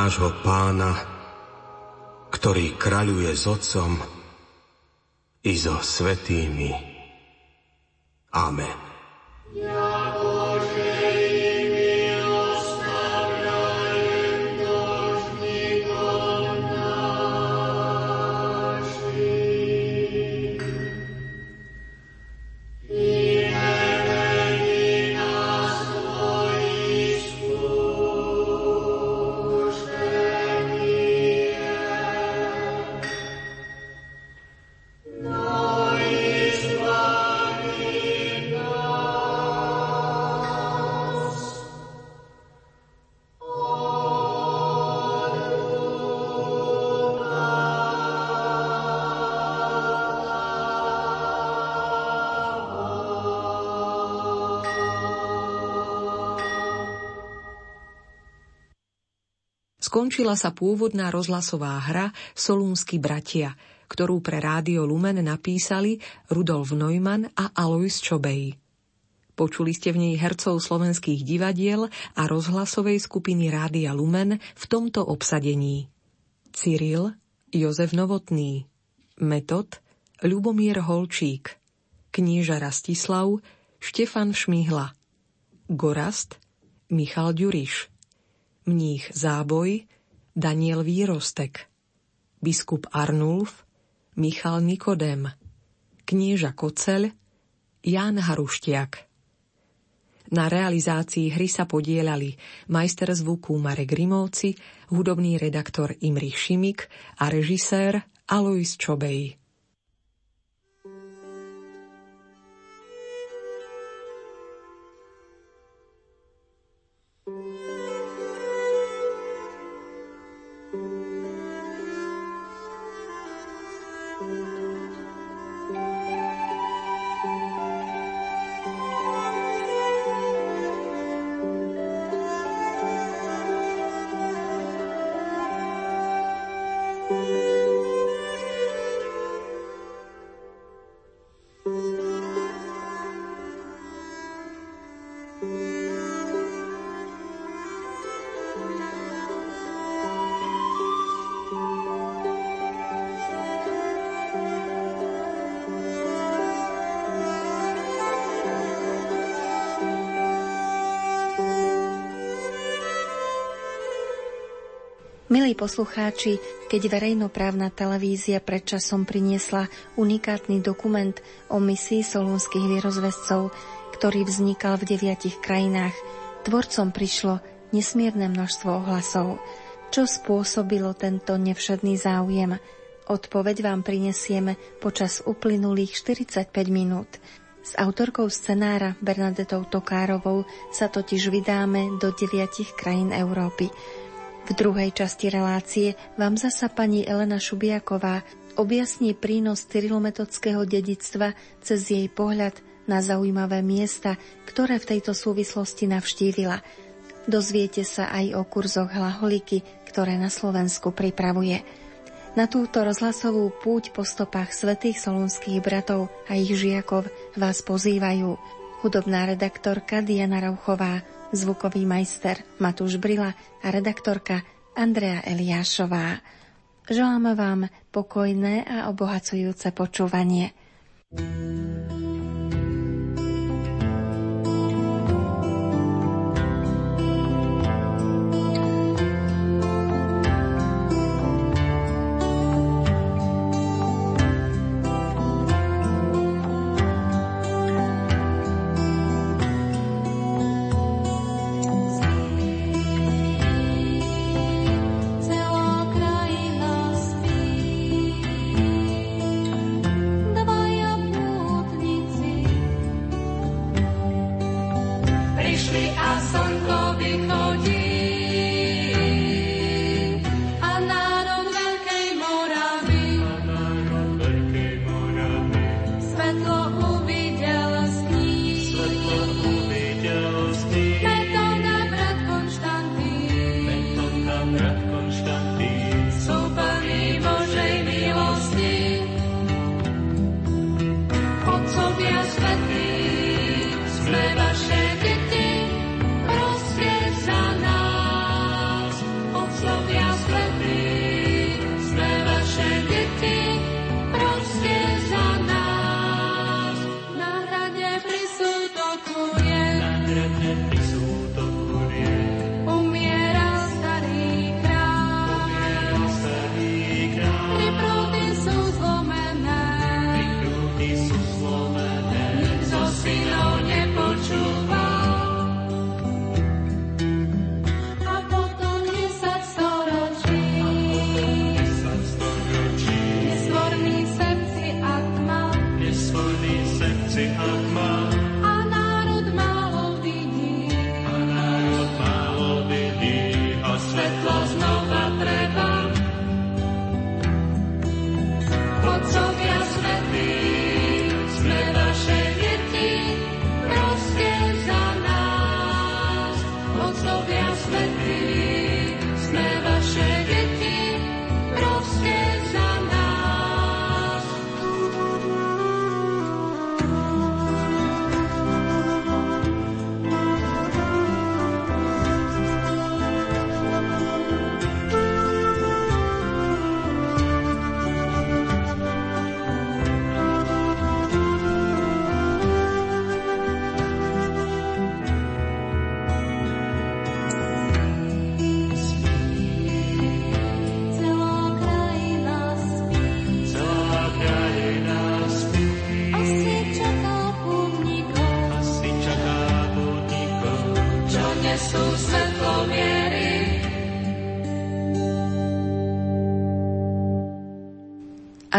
nášho pána, ktorý kráľuje s Otcom i so svetými. Amen. Skončila sa pôvodná rozhlasová hra Solúnsky bratia, ktorú pre Rádio Lumen napísali Rudolf Neumann a Alois Čobej. Počuli ste v nej hercov slovenských divadiel a rozhlasovej skupiny Rádia Lumen v tomto obsadení. Cyril, Jozef Novotný, Metod, Ľubomír Holčík, knieža Rastislav, Štefan Šmihla, Gorast, Michal Ďuriš, mních Záboj, Daniel Výrostek, biskup Arnulf, Michal Nikodem, knieža Koceľ, Ján Haruštiak. Na realizácii hry sa podielali majster zvuku Marek Grimovci, hudobný redaktor Imrich Šimik a režisér Alois Čobej. Poslucháči, keď verejnoprávna televízia predčasom priniesla unikátny dokument o misii solúnskych vierozvescov, ktorý vznikal v deviatich krajinách, tvorcom prišlo nesmierne množstvo ohlasov. Čo spôsobilo tento nevšedný záujem? Odpoveď vám prinesieme počas uplynulých 45 minút. S autorkou scenára Bernadetou Tokárovou sa totiž vydáme do deviatich krajín Európy. V druhej časti relácie vám zasa pani Elena Šubiaková objasní prínos cyrilometodského dedictva cez jej pohľad na zaujímavé miesta, ktoré v tejto súvislosti navštívila. Dozviete sa aj o kurzoch hlaholiky, ktoré na Slovensku pripravuje. Na túto rozhlasovú púť po stopách svetých solunských bratov a ich žiakov vás pozývajú hudobná redaktorka Diana Rauchová, zvukový majster Matúš Brila a redaktorka Andrea Eliášová. Želáme vám pokojné a obohacujúce počúvanie. thank you sing out my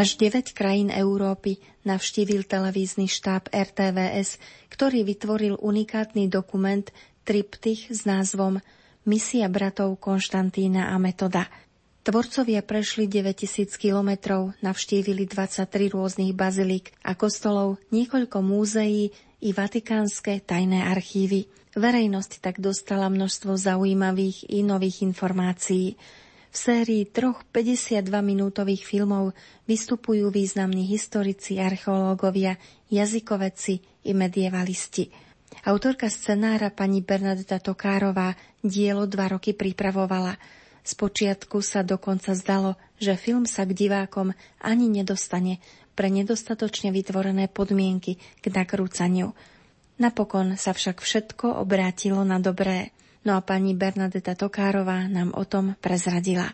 Až 9 krajín Európy navštívil televízny štáb RTVS, ktorý vytvoril unikátny dokument Triptych s názvom Misia bratov Konštantína a Metoda. Tvorcovia prešli 9000 kilometrov, navštívili 23 rôznych bazilík a kostolov, niekoľko múzeí i vatikánske tajné archívy. Verejnosť tak dostala množstvo zaujímavých i nových informácií. V sérii troch 52-minútových filmov vystupujú významní historici, archeológovia, jazykoveci i medievalisti. Autorka scenára pani Bernadeta Tokárová dielo dva roky pripravovala. Spočiatku sa dokonca zdalo, že film sa k divákom ani nedostane pre nedostatočne vytvorené podmienky k nakrúcaniu. Napokon sa však všetko obrátilo na dobré. No a pani Bernadeta Tokárová nám o tom prezradila.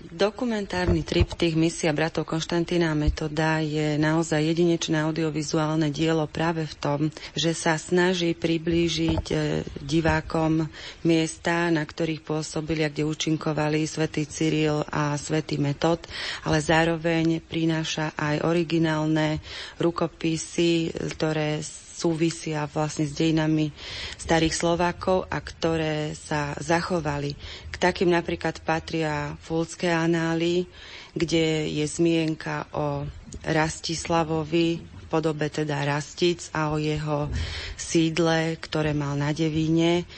Dokumentárny triptych Misia bratov Konštantína Metoda je naozaj jedinečné audiovizuálne dielo práve v tom, že sa snaží priblížiť e, divákom miesta, na ktorých pôsobili a kde účinkovali svätý Cyril a svätý Metod, ale zároveň prináša aj originálne rukopisy, ktoré súvisia vlastne s dejinami starých Slovákov a ktoré sa zachovali. K takým napríklad patria Fulské anály, kde je zmienka o Rastislavovi, v podobe teda Rastic a o jeho sídle, ktoré mal na Devíne.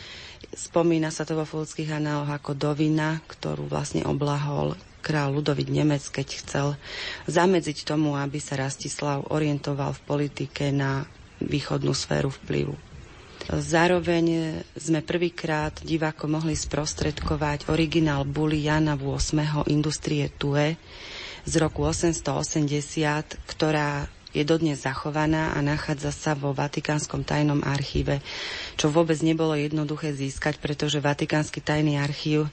Spomína sa to vo Fulských análoch ako Dovina, ktorú vlastne oblahol král Ludovik Nemec, keď chcel zamedziť tomu, aby sa Rastislav orientoval v politike na východnú sféru vplyvu. Zároveň sme prvýkrát divákom mohli sprostredkovať originál buly Jana VIII. Industrie Tue z roku 880, ktorá je dodnes zachovaná a nachádza sa vo Vatikánskom tajnom archíve, čo vôbec nebolo jednoduché získať, pretože Vatikánsky tajný archív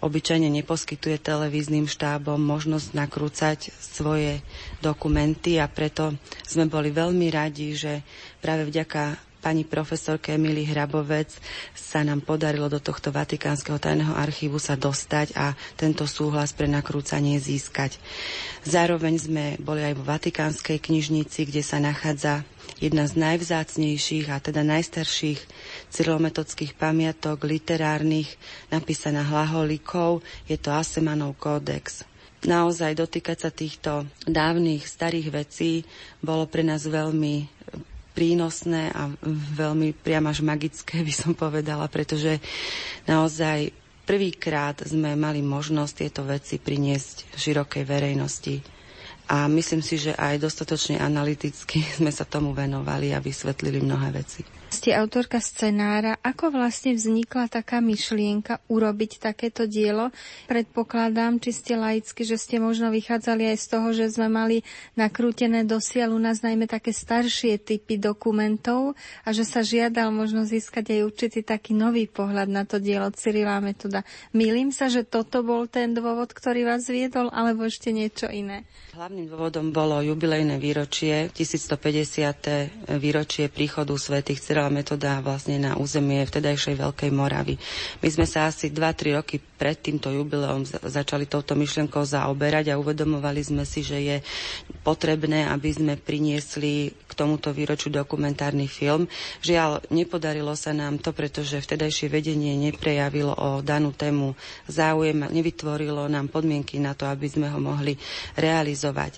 obyčajne neposkytuje televíznym štábom možnosť nakrúcať svoje dokumenty a preto sme boli veľmi radi, že práve vďaka pani profesorke Emily Hrabovec sa nám podarilo do tohto Vatikánskeho tajného archívu sa dostať a tento súhlas pre nakrúcanie získať. Zároveň sme boli aj vo Vatikánskej knižnici, kde sa nachádza jedna z najvzácnejších a teda najstarších cyrilometodských pamiatok literárnych napísaná hlaholikov. Je to Asemanov kódex. Naozaj dotýkať sa týchto dávnych starých vecí bolo pre nás veľmi prínosné a veľmi priam až magické, by som povedala, pretože naozaj prvýkrát sme mali možnosť tieto veci priniesť širokej verejnosti. A myslím si, že aj dostatočne analyticky sme sa tomu venovali a vysvetlili mnohé veci. Ste autorka scenára. Ako vlastne vznikla taká myšlienka urobiť takéto dielo? Predpokladám, či ste laicky, že ste možno vychádzali aj z toho, že sme mali nakrútené dosiaľ u nás najmä také staršie typy dokumentov a že sa žiadal možno získať aj určitý taký nový pohľad na to dielo Cyrila Metoda. Milím sa, že toto bol ten dôvod, ktorý vás viedol, alebo ešte niečo iné? Hlavným dôvodom bolo jubilejné výročie, 1150. výročie príchodu svätých Cyrila Cyrila Metoda vlastne na územie vtedajšej Veľkej Moravy. My sme sa asi 2-3 roky pred týmto jubileom začali touto myšlienkou zaoberať a uvedomovali sme si, že je potrebné, aby sme priniesli k tomuto výročiu dokumentárny film. Žiaľ, nepodarilo sa nám to, pretože vtedajšie vedenie neprejavilo o danú tému záujem, nevytvorilo nám podmienky na to, aby sme ho mohli realizovať.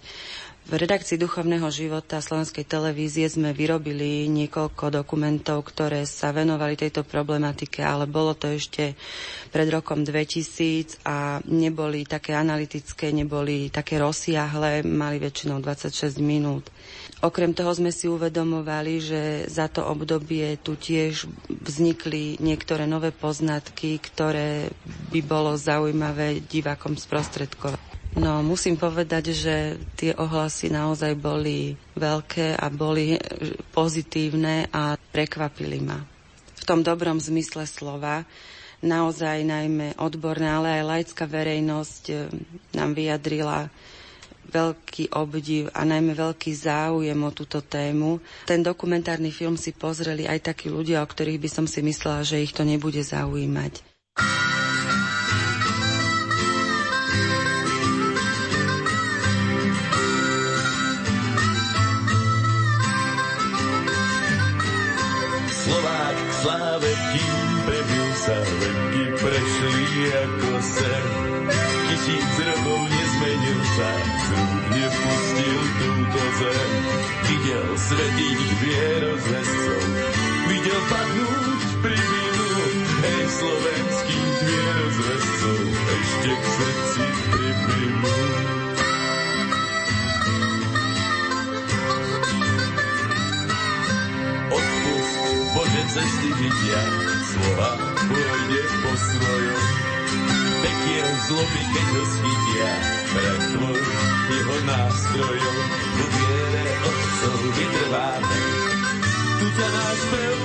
V redakcii duchovného života Slovenskej televízie sme vyrobili niekoľko dokumentov, ktoré sa venovali tejto problematike, ale bolo to ešte pred rokom 2000 a neboli také analytické, neboli také rozsiahle, mali väčšinou 26 minút. Okrem toho sme si uvedomovali, že za to obdobie tu tiež vznikli niektoré nové poznatky, ktoré by bolo zaujímavé divákom sprostredkovať. No, musím povedať, že tie ohlasy naozaj boli veľké a boli pozitívne a prekvapili ma. V tom dobrom zmysle slova, naozaj najmä odborná, ale aj laická verejnosť eh, nám vyjadrila veľký obdiv a najmä veľký záujem o túto tému. Ten dokumentárny film si pozreli aj takí ľudia, o ktorých by som si myslela, že ich to nebude zaujímať. Ako sen. Tisíc rokov nezmenil sa, zrúd nepustil túto zem. Videl svetých vierozvescov, videl padnúť pri vinu, hej slovenských vierozvescov, ešte k srdci priplynú. Odpust, Bože, cesty žitia, slova pôjde po svojom. Pekiel zloby, keď ho chytia, brat tvoj jeho nástrojom. V viere otcov vytrváme, tu ťa náš pev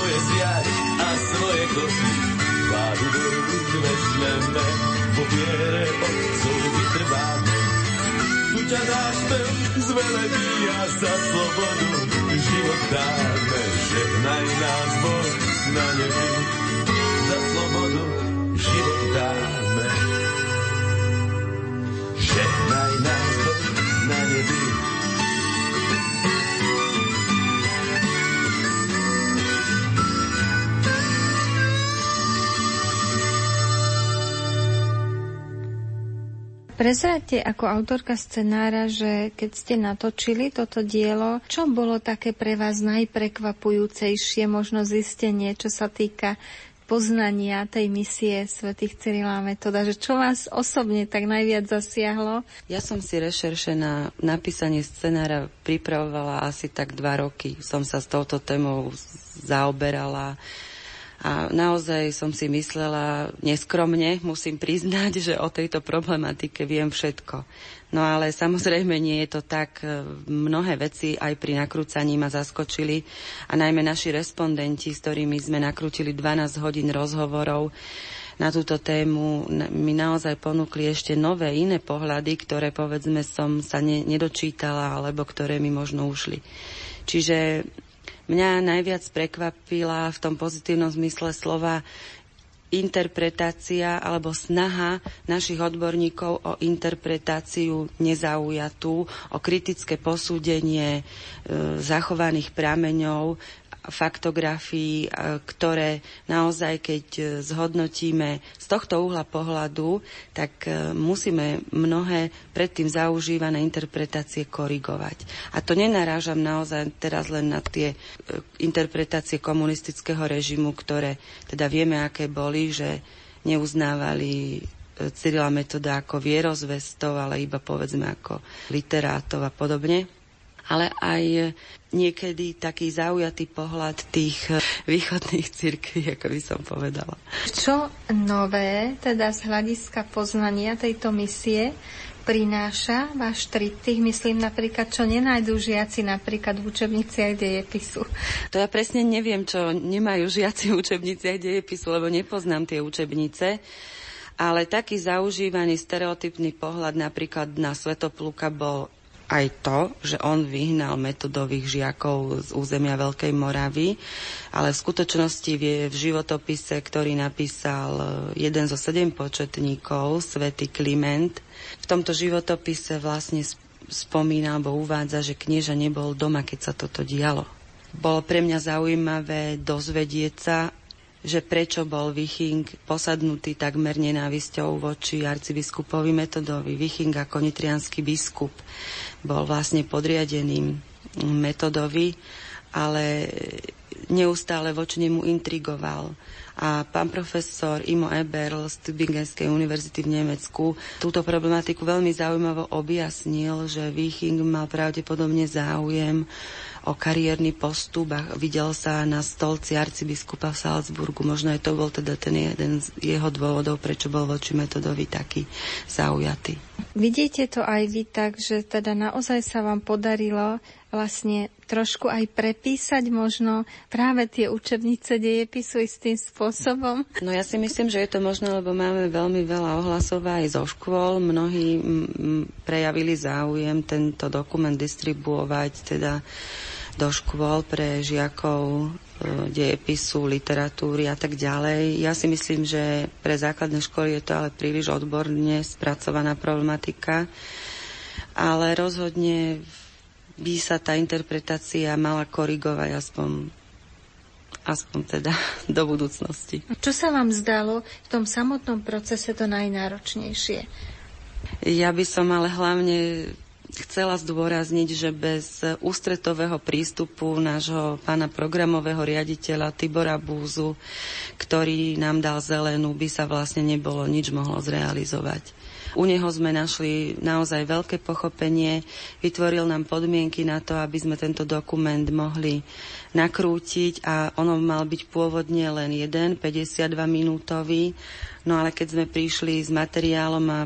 Svoje zjať a svoje kosti, vládu do rúk vezmeme. Vo viere otcov vytrváme. Tu ťa náš pev zvelebí a za slobodu život dáme. Žehnaj nás Boh na nebi, za slobodu život dáme. Prezrate ako autorka scenára, že keď ste natočili toto dielo, čo bolo také pre vás najprekvapujúcejšie možno zistenie, čo sa týka poznania tej misie svätých Cyrila Metoda, že čo vás osobne tak najviac zasiahlo? Ja som si rešerše na napísanie scenára pripravovala asi tak dva roky. Som sa s touto témou zaoberala a naozaj som si myslela neskromne, musím priznať, že o tejto problematike viem všetko. No ale samozrejme nie je to tak. Mnohé veci aj pri nakrúcaní ma zaskočili a najmä naši respondenti, s ktorými sme nakrútili 12 hodín rozhovorov, na túto tému mi naozaj ponúkli ešte nové iné pohľady, ktoré povedzme som sa ne, nedočítala alebo ktoré mi možno ušli. Čiže Mňa najviac prekvapila v tom pozitívnom zmysle slova interpretácia alebo snaha našich odborníkov o interpretáciu nezaujatú, o kritické posúdenie e, zachovaných prameňov faktografií, e, ktoré naozaj, keď e, zhodnotíme z tohto uhla pohľadu, tak e, musíme mnohé predtým zaužívané interpretácie korigovať. A to nenarážam naozaj teraz len na tie interpretácie komunistického režimu, ktoré teda vieme, aké boli, že neuznávali Cyrila metoda ako vierozvestov, ale iba povedzme ako literátov a podobne ale aj niekedy taký zaujatý pohľad tých eh, východných cirkví, ako by som povedala. Čo nové, teda z hľadiska poznania tejto misie, prináša váš triptych, myslím napríklad, čo nenájdú žiaci napríklad v učebniciach dejepisu? To ja presne neviem, čo nemajú žiaci v učebniciach dejepisu, lebo nepoznám tie učebnice. Ale taký zaužívaný stereotypný pohľad napríklad na Svetopluka bol aj to, že on vyhnal metodových žiakov z územia Veľkej Moravy, ale v skutočnosti vie v životopise, ktorý napísal e, jeden zo sedem početníkov, svätý Kliment, v tomto životopise vlastne spomína alebo uvádza, že knieža nebol doma, keď sa toto dialo. Bolo pre mňa zaujímavé dozvedieť sa, že prečo bol Viching posadnutý takmer nenávisťou voči arcibiskupovi Metodovi. Viching ako nitrianský biskup bol vlastne podriadeným Metodovi, ale neustále voči nemu intrigoval. A pán profesor Imo Eberl z Tübingenskej univerzity v Nemecku túto problematiku veľmi zaujímavo objasnil, že Viching mal pravdepodobne záujem o kariérny postup a videl sa na stolci arcibiskupa v Salzburgu. Možno aj to bol teda ten jeden z jeho dôvodov, prečo bol voči metodovi taký zaujatý. Vidíte to aj vy tak, že teda naozaj sa vám podarilo vlastne trošku aj prepísať možno práve tie učebnice dejepisu istým spôsobom? No ja si myslím, že je to možné, lebo máme veľmi veľa ohlasov aj zo škôl. Mnohí prejavili záujem tento dokument distribuovať teda do škôl pre žiakov E, dejepisu, literatúry a tak ďalej. Ja si myslím, že pre základné školy je to ale príliš odborne spracovaná problematika, ale rozhodne by sa tá interpretácia mala korigovať aspoň aspoň teda do budúcnosti. Čo sa vám zdalo v tom samotnom procese to najnáročnejšie? Ja by som ale hlavne chcela zdôrazniť, že bez ústretového prístupu nášho pána programového riaditeľa Tibora Búzu, ktorý nám dal zelenú, by sa vlastne nebolo nič mohlo zrealizovať. U neho sme našli naozaj veľké pochopenie, vytvoril nám podmienky na to, aby sme tento dokument mohli nakrútiť a ono mal byť pôvodne len jeden, 52 minútový, no ale keď sme prišli s materiálom a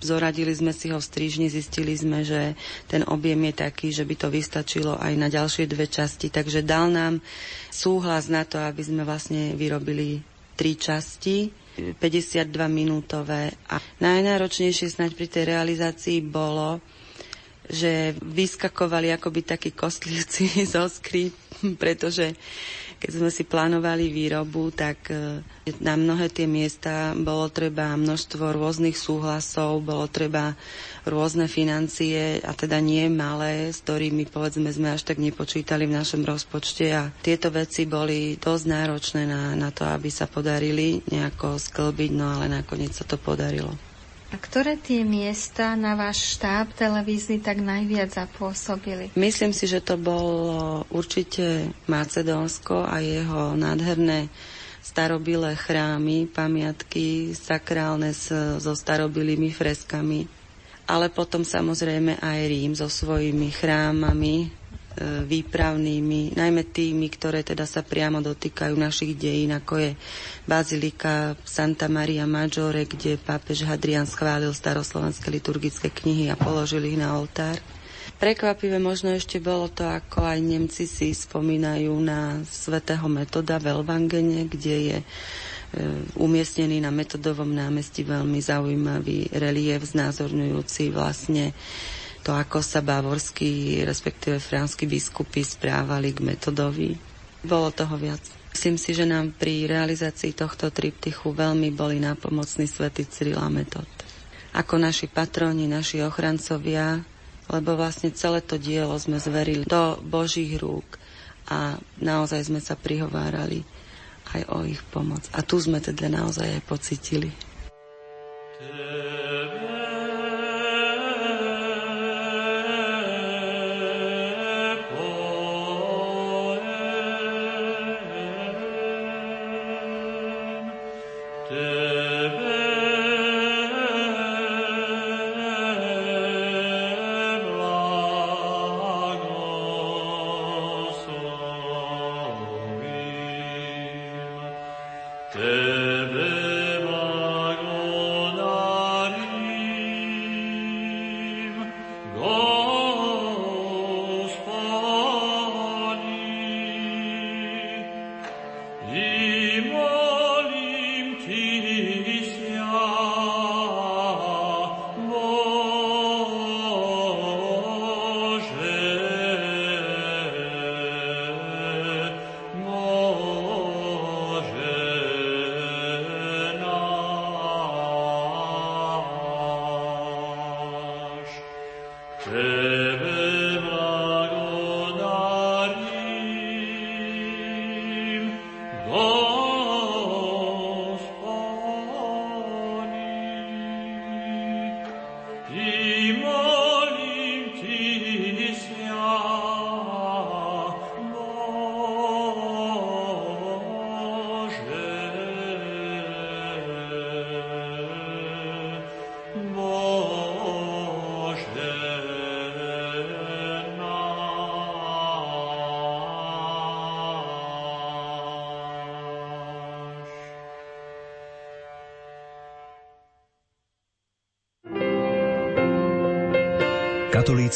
zoradili sme si ho v strižni, zistili sme, že ten objem je taký, že by to vystačilo aj na ďalšie dve časti, takže dal nám súhlas na to, aby sme vlastne vyrobili tri časti 52 minútové. A najnáročnejšie snáď pri tej realizácii bolo, že vyskakovali akoby takí kostlivci zo skry, pretože keď sme si plánovali výrobu, tak e, na mnohé tie miesta bolo treba množstvo rôznych súhlasov, bolo treba rôzne financie a teda nie malé, s ktorými povedzme sme až tak nepočítali v našom rozpočte a tieto veci boli dosť náročné na, na to, aby sa podarili nejako sklbiť, no ale nakoniec sa to podarilo. A ktoré tie miesta na váš štáb televízny tak najviac zapôsobili? Myslím si, že to bolo určite Macedónsko a jeho nádherné starobilé chrámy, pamiatky sakrálne so starobilými freskami. Ale potom samozrejme aj Rím so svojimi chrámami, výpravnými, najmä tými, ktoré teda sa priamo dotýkajú našich dejín, ako je Bazilika Santa Maria Maggiore, kde pápež Hadrian schválil staroslovenské liturgické knihy a položil ich na oltár. Prekvapivé možno ešte bolo to, ako aj Nemci si spomínajú na svetého metoda v Elvangene, kde je e, umiestnený na metodovom námestí veľmi zaujímavý relief znázorňujúci vlastne to, ako sa bavorskí, respektíve franskí biskupy správali k metodovi. Bolo toho viac. Myslím si, že nám pri realizácii tohto triptychu veľmi boli nápomocní svätý Cyril a Metod. Ako naši patroni, naši ochrancovia, lebo vlastne celé to dielo sme zverili do Božích rúk a naozaj sme sa prihovárali aj o ich pomoc. A tu sme teda naozaj aj pocitili. Primo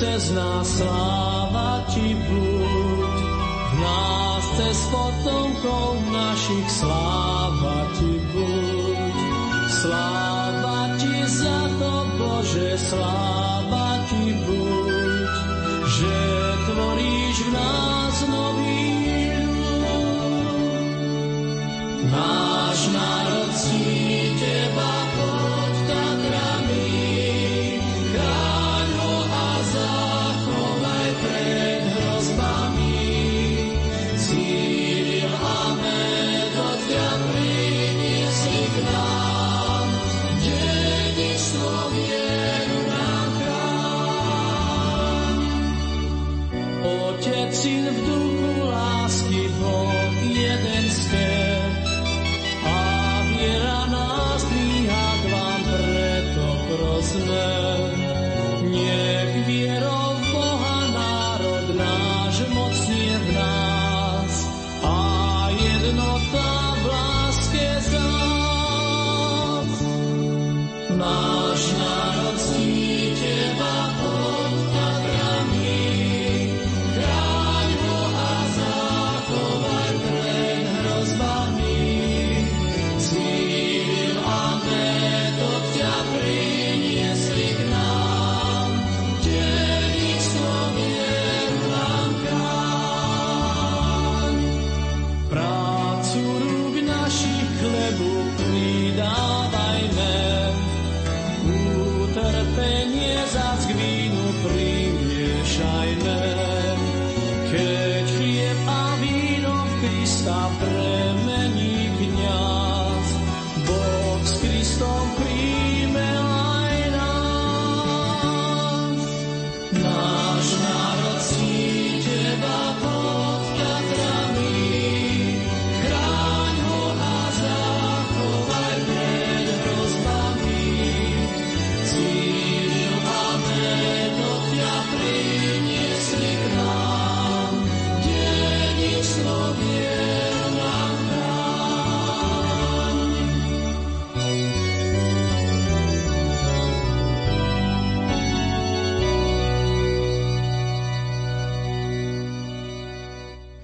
Cez nás sláva Ti blúd, v nás cez potomkov našich sláva Ti blúd. Sláva Ti za to, Bože, sláva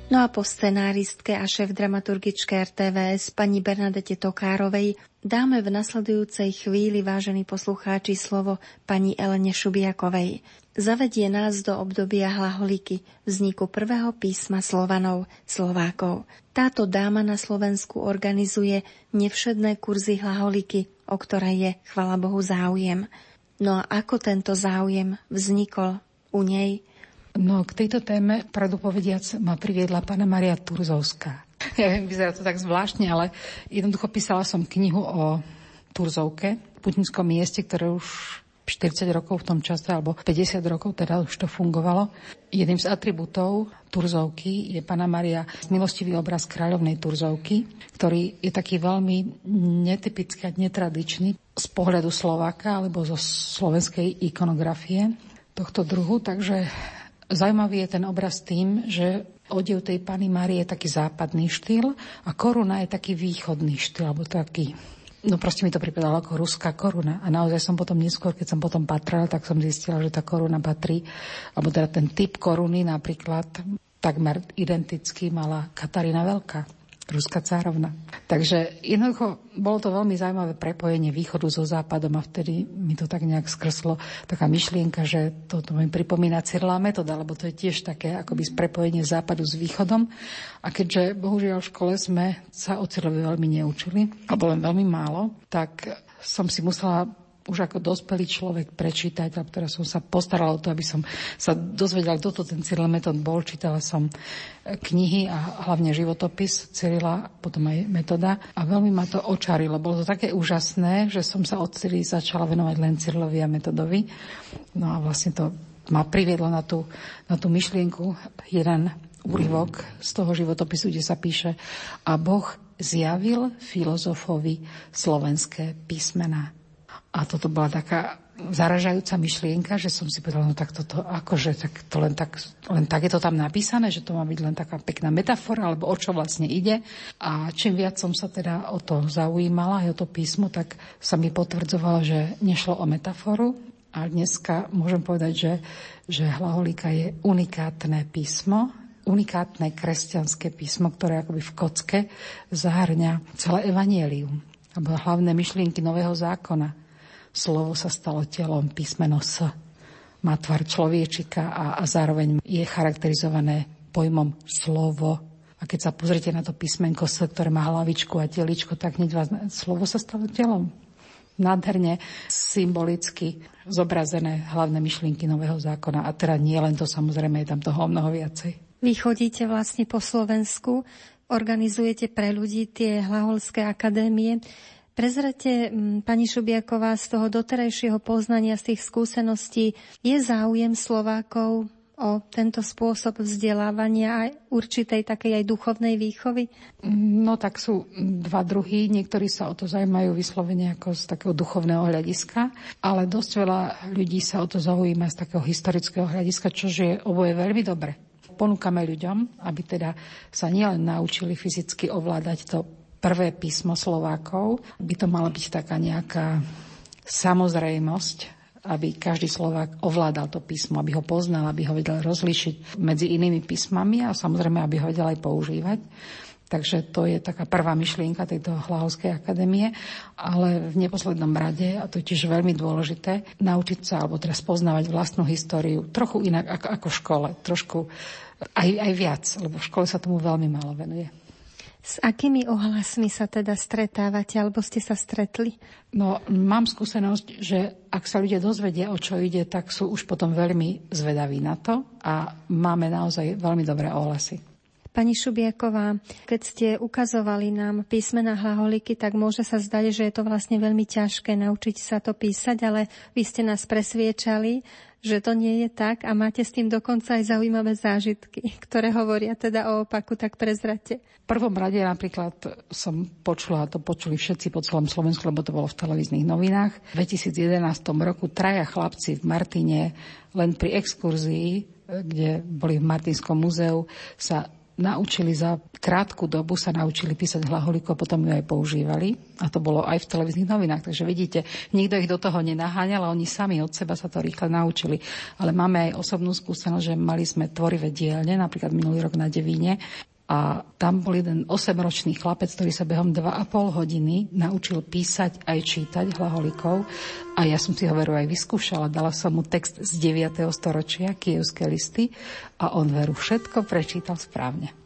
No a po scenáristke a šéf dramaturgičke RTVS pani Bernadete Tokárovej dáme v nasledujúcej chvíli, vážení poslucháči, slovo pani Elene Šubiakovej. Zavedie nás do obdobia hlaholiky, vzniku prvého písma Slovanov, Slovákov. Táto dáma na Slovensku organizuje nevšedné kurzy hlaholiky, o ktoré je, chvala Bohu, záujem. No a ako tento záujem vznikol u nej, No, k tejto téme, pravdu povediac, ma priviedla pána Maria Turzovská. Ja viem, vyzerá to tak zvláštne, ale jednoducho písala som knihu o Turzovke, putinskom mieste, ktoré už 40 rokov v tom čase, alebo 50 rokov teda už to fungovalo. Jedným z atribútov Turzovky je pána Maria milostivý obraz kráľovnej Turzovky, ktorý je taký veľmi netypický a netradičný z pohľadu Slováka alebo zo slovenskej ikonografie tohto druhu, takže Zaujímavý je ten obraz tým, že odev tej Pany Márie je taký západný štýl a koruna je taký východný štýl, alebo taký No proste mi to pripadalo ako ruská koruna. A naozaj som potom neskôr, keď som potom patrala, tak som zistila, že tá koruna patrí, alebo teda ten typ koruny napríklad takmer identicky mala Katarína Veľká ruská cárovna. Takže jednoducho bolo to veľmi zaujímavé prepojenie východu so západom a vtedy mi to tak nejak skrslo taká myšlienka, že to, to mi pripomína Cyrila metoda, lebo to je tiež také akoby prepojenie západu s východom. A keďže bohužiaľ v škole sme sa o Cyrilovi veľmi neučili, alebo len veľmi málo, tak som si musela už ako dospelý človek prečítať, alebo teraz som sa postarala o to, aby som sa dozvedela, kto to ten Cyril Metod bol. Čítala som knihy a hlavne životopis Cyrila, potom aj metoda. A veľmi ma to očarilo. Bolo to také úžasné, že som sa od Cyrily začala venovať len Cyrilovi a metodovi. No a vlastne to ma priviedlo na tú, na tú myšlienku jeden úryvok z toho životopisu, kde sa píše a Boh zjavil filozofovi slovenské písmená. A toto bola taká zaražajúca myšlienka, že som si povedala, no tak toto, akože, tak to len tak, len tak je to tam napísané, že to má byť len taká pekná metafora, alebo o čo vlastne ide. A čím viac som sa teda o to zaujímala, aj o to písmo, tak sa mi potvrdzovalo, že nešlo o metaforu. A dneska môžem povedať, že, že hlaholika je unikátne písmo, unikátne kresťanské písmo, ktoré akoby v kocke zahrňa celé evanielium, alebo hlavné myšlienky Nového zákona slovo sa stalo telom, písmeno S. Má tvar človečika a, a zároveň je charakterizované pojmom slovo. A keď sa pozrite na to písmenko S, ktoré má hlavičku a teličko, tak hneď vás, slovo sa stalo telom. Nádherne symbolicky zobrazené hlavné myšlienky Nového zákona. A teda nie len to, samozrejme, je tam toho mnoho viacej. Vy chodíte vlastne po Slovensku, organizujete pre ľudí tie hlaholské akadémie. Prezrate, pani Šubiaková, z toho doterajšieho poznania, z tých skúseností, je záujem Slovákov o tento spôsob vzdelávania aj určitej takej aj duchovnej výchovy? No tak sú dva druhy. Niektorí sa o to zaujímajú vyslovene ako z takého duchovného hľadiska, ale dosť veľa ľudí sa o to zaujíma z takého historického hľadiska, čo je oboje veľmi dobre. Ponúkame ľuďom, aby teda sa nielen naučili fyzicky ovládať to prvé písmo Slovákov. By to mala byť taká nejaká samozrejmosť, aby každý Slovák ovládal to písmo, aby ho poznal, aby ho vedel rozlišiť medzi inými písmami a samozrejme, aby ho vedel aj používať. Takže to je taká prvá myšlienka tejto Hlahovskej akadémie, ale v neposlednom rade, a to je tiež veľmi dôležité, naučiť sa, alebo teraz poznávať vlastnú históriu trochu inak ako, v škole, trošku aj, aj viac, lebo v škole sa tomu veľmi málo venuje. S akými ohlasmi sa teda stretávate, alebo ste sa stretli? No, mám skúsenosť, že ak sa ľudia dozvedia, o čo ide, tak sú už potom veľmi zvedaví na to a máme naozaj veľmi dobré ohlasy. Pani Šubiaková, keď ste ukazovali nám písmena hlaholiky, tak môže sa zdať, že je to vlastne veľmi ťažké naučiť sa to písať, ale vy ste nás presviečali, že to nie je tak a máte s tým dokonca aj zaujímavé zážitky, ktoré hovoria teda o opaku, tak prezrate. V prvom rade napríklad som počula, a to počuli všetci po celom Slovensku, lebo to bolo v televíznych novinách. V 2011 roku traja chlapci v Martine len pri exkurzii kde boli v Martinskom múzeu, sa naučili za krátku dobu, sa naučili písať hlaholiku a potom ju aj používali. A to bolo aj v televíznych novinách. Takže vidíte, nikto ich do toho nenaháňal, ale oni sami od seba sa to rýchle naučili. Ale máme aj osobnú skúsenosť, že mali sme tvorivé dielne, napríklad minulý rok na Devíne, a tam bol jeden 8-ročný chlapec, ktorý sa behom 2,5 hodiny naučil písať aj čítať hlaholikov. A ja som si ho veru aj vyskúšala. Dala som mu text z 9. storočia, kievské listy, a on veru všetko prečítal správne.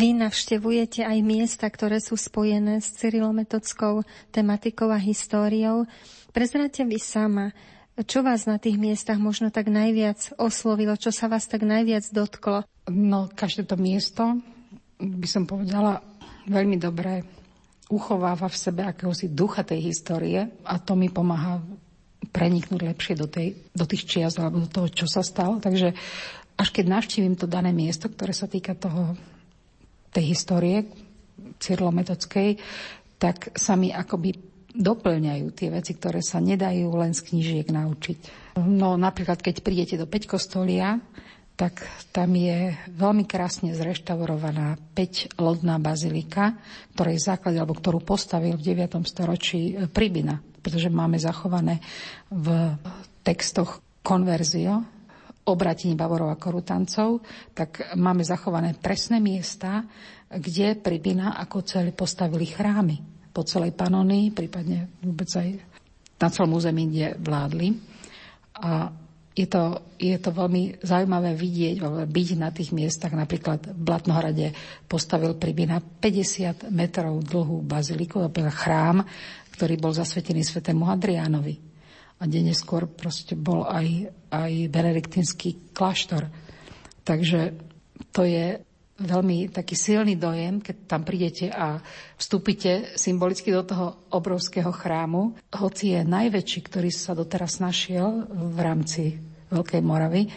Vy navštevujete aj miesta, ktoré sú spojené s cyrilometockou tematikou a históriou. Prezrate vy sama, čo vás na tých miestach možno tak najviac oslovilo, čo sa vás tak najviac dotklo? No, každé to miesto, by som povedala, veľmi dobre uchováva v sebe akéhosi ducha tej histórie a to mi pomáha preniknúť lepšie do, tej, do tých čias alebo do toho, čo sa stalo. Takže až keď navštívim to dané miesto, ktoré sa týka toho tej histórie cyrlometodskej, tak sa mi akoby doplňajú tie veci, ktoré sa nedajú len z knížiek naučiť. No napríklad, keď prídete do Peťkostolia, tak tam je veľmi krásne zreštaurovaná 5-lodná bazilika, ktorej základ, alebo ktorú postavil v 9. storočí e, Pribina, pretože máme zachované v textoch konverzio, obratení Bavorov a Korutancov, tak máme zachované presné miesta, kde Pribina ako celý postavili chrámy po celej Panonii, prípadne vôbec aj na celom území, kde vládli. A je to, je to veľmi zaujímavé vidieť, byť na tých miestach. Napríklad v Blatnohrade postavil Pribina 50 metrov dlhú baziliku, chrám, ktorý bol zasvetený svetému Adriánovi a deň neskôr proste bol aj, aj benediktínsky kláštor. Takže to je veľmi taký silný dojem, keď tam prídete a vstúpite symbolicky do toho obrovského chrámu. Hoci je najväčší, ktorý sa doteraz našiel v rámci Veľkej Moravy,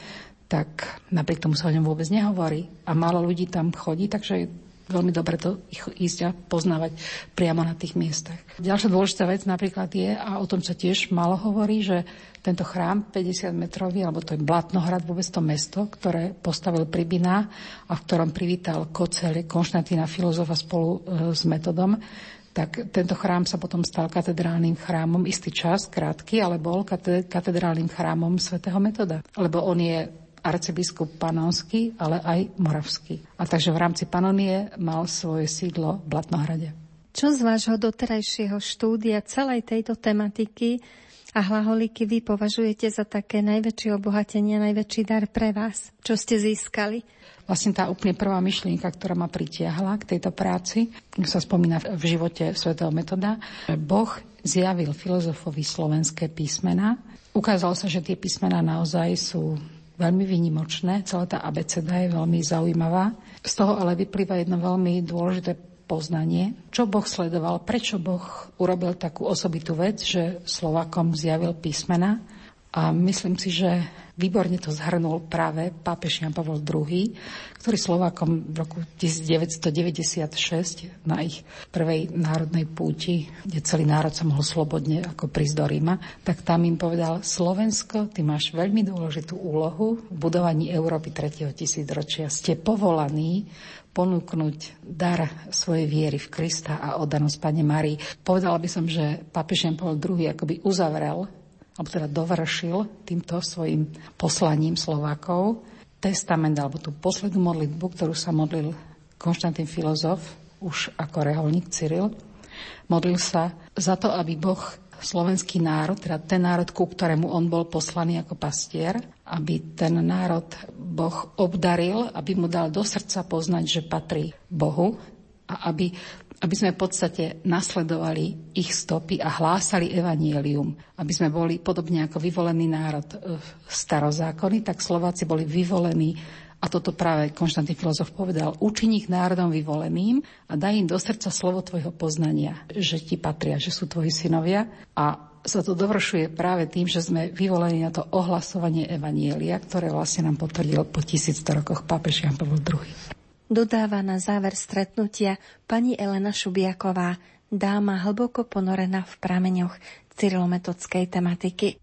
tak napriek tomu sa o ňom vôbec nehovorí. A málo ľudí tam chodí, takže veľmi dobre to ísť a poznávať priamo na tých miestach. Ďalšia dôležitá vec napríklad je, a o tom sa tiež malo hovorí, že tento chrám 50 metrový, alebo to je Blatnohrad, vôbec to mesto, ktoré postavil Pribina a v ktorom privítal Kocel, Konštantína filozofa spolu e, s metodom, tak tento chrám sa potom stal katedrálnym chrámom istý čas, krátky, ale bol katedrálnym chrámom svätého Metoda. Lebo on je arcibiskup panonský, ale aj moravský. A takže v rámci Panonie mal svoje sídlo v Blatnohrade. Čo z vášho doterajšieho štúdia celej tejto tematiky a hlaholiky vy považujete za také najväčšie obohatenie, najväčší dar pre vás? Čo ste získali? Vlastne tá úplne prvá myšlienka, ktorá ma pritiahla k tejto práci, sa spomína v živote svätého Metoda, Boh zjavil filozofovi slovenské písmena. Ukázalo sa, že tie písmena naozaj sú veľmi výnimočné. Celá tá abeceda je veľmi zaujímavá. Z toho ale vyplýva jedno veľmi dôležité poznanie, čo Boh sledoval, prečo Boh urobil takú osobitú vec, že Slovakom zjavil písmena. A myslím si, že Výborne to zhrnul práve pápež Jan Pavel II, ktorý Slovákom v roku 1996 na ich prvej národnej púti, kde celý národ sa mohol slobodne ako prísť do Ríma, tak tam im povedal, Slovensko, ty máš veľmi dôležitú úlohu v budovaní Európy 3. tisícročia. Ste povolaní ponúknuť dar svojej viery v Krista a oddanosť Pane Marii. Povedala by som, že pápež Jan Pavel II akoby uzavrel alebo teda dovršil týmto svojim poslaním Slovákov testament, alebo tú poslednú modlitbu, ktorú sa modlil Konštantín filozof, už ako reholník Cyril. Modlil sa za to, aby Boh slovenský národ, teda ten národ, ku ktorému on bol poslaný ako pastier, aby ten národ Boh obdaril, aby mu dal do srdca poznať, že patrí Bohu a aby aby sme v podstate nasledovali ich stopy a hlásali evanielium, aby sme boli podobne ako vyvolený národ v starozákony, tak Slováci boli vyvolení a toto práve Konštantín filozof povedal, učini ich národom vyvoleným a daj im do srdca slovo tvojho poznania, že ti patria, že sú tvoji synovia. A sa to dovršuje práve tým, že sme vyvolení na to ohlasovanie Evanielia, ktoré vlastne nám potvrdil po 1100 rokoch pápež Jan Pavel II dodáva na záver stretnutia pani Elena Šubiaková, dáma hlboko ponorená v prameňoch cyrilometodskej tematiky.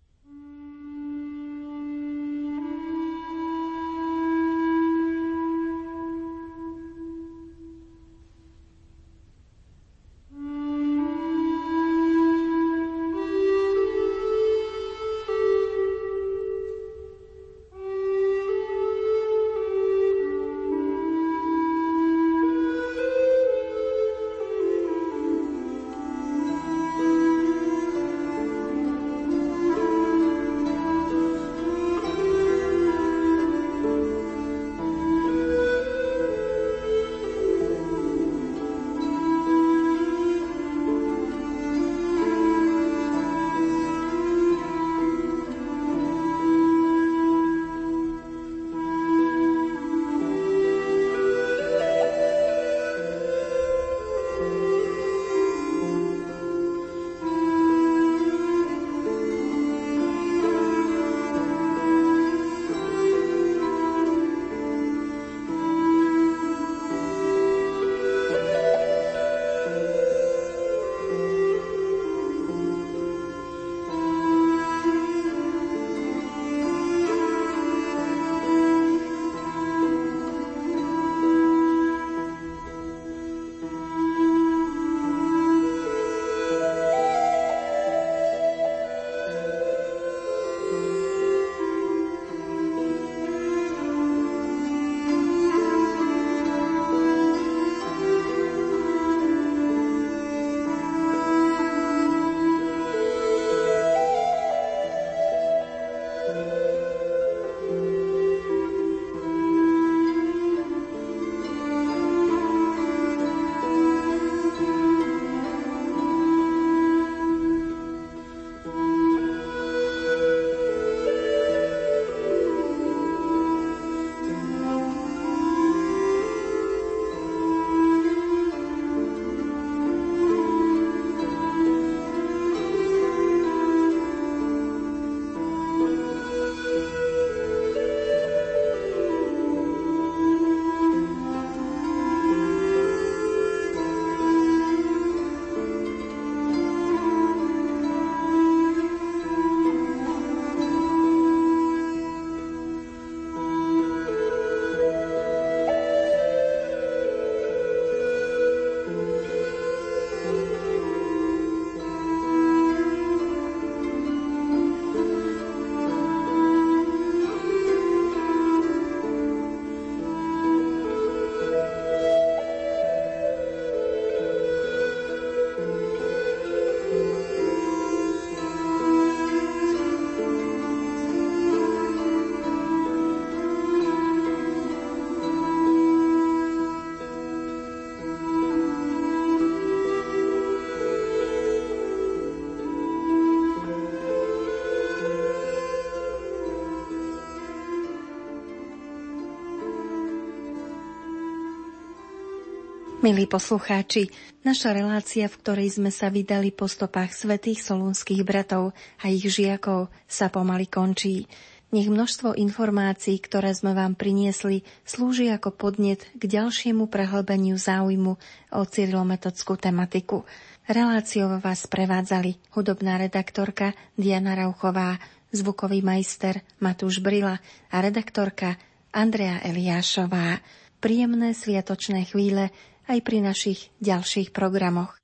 Milí poslucháči, naša relácia, v ktorej sme sa vydali po stopách svetých solúnskych bratov a ich žiakov, sa pomaly končí. Nech množstvo informácií, ktoré sme vám priniesli, slúži ako podnet k ďalšiemu prehlbeniu záujmu o cyrilometodskú tematiku. Reláciou vás prevádzali hudobná redaktorka Diana Rauchová, zvukový majster Matúš Brila a redaktorka Andrea Eliášová. Príjemné sviatočné chvíle aj pri našich ďalších programoch.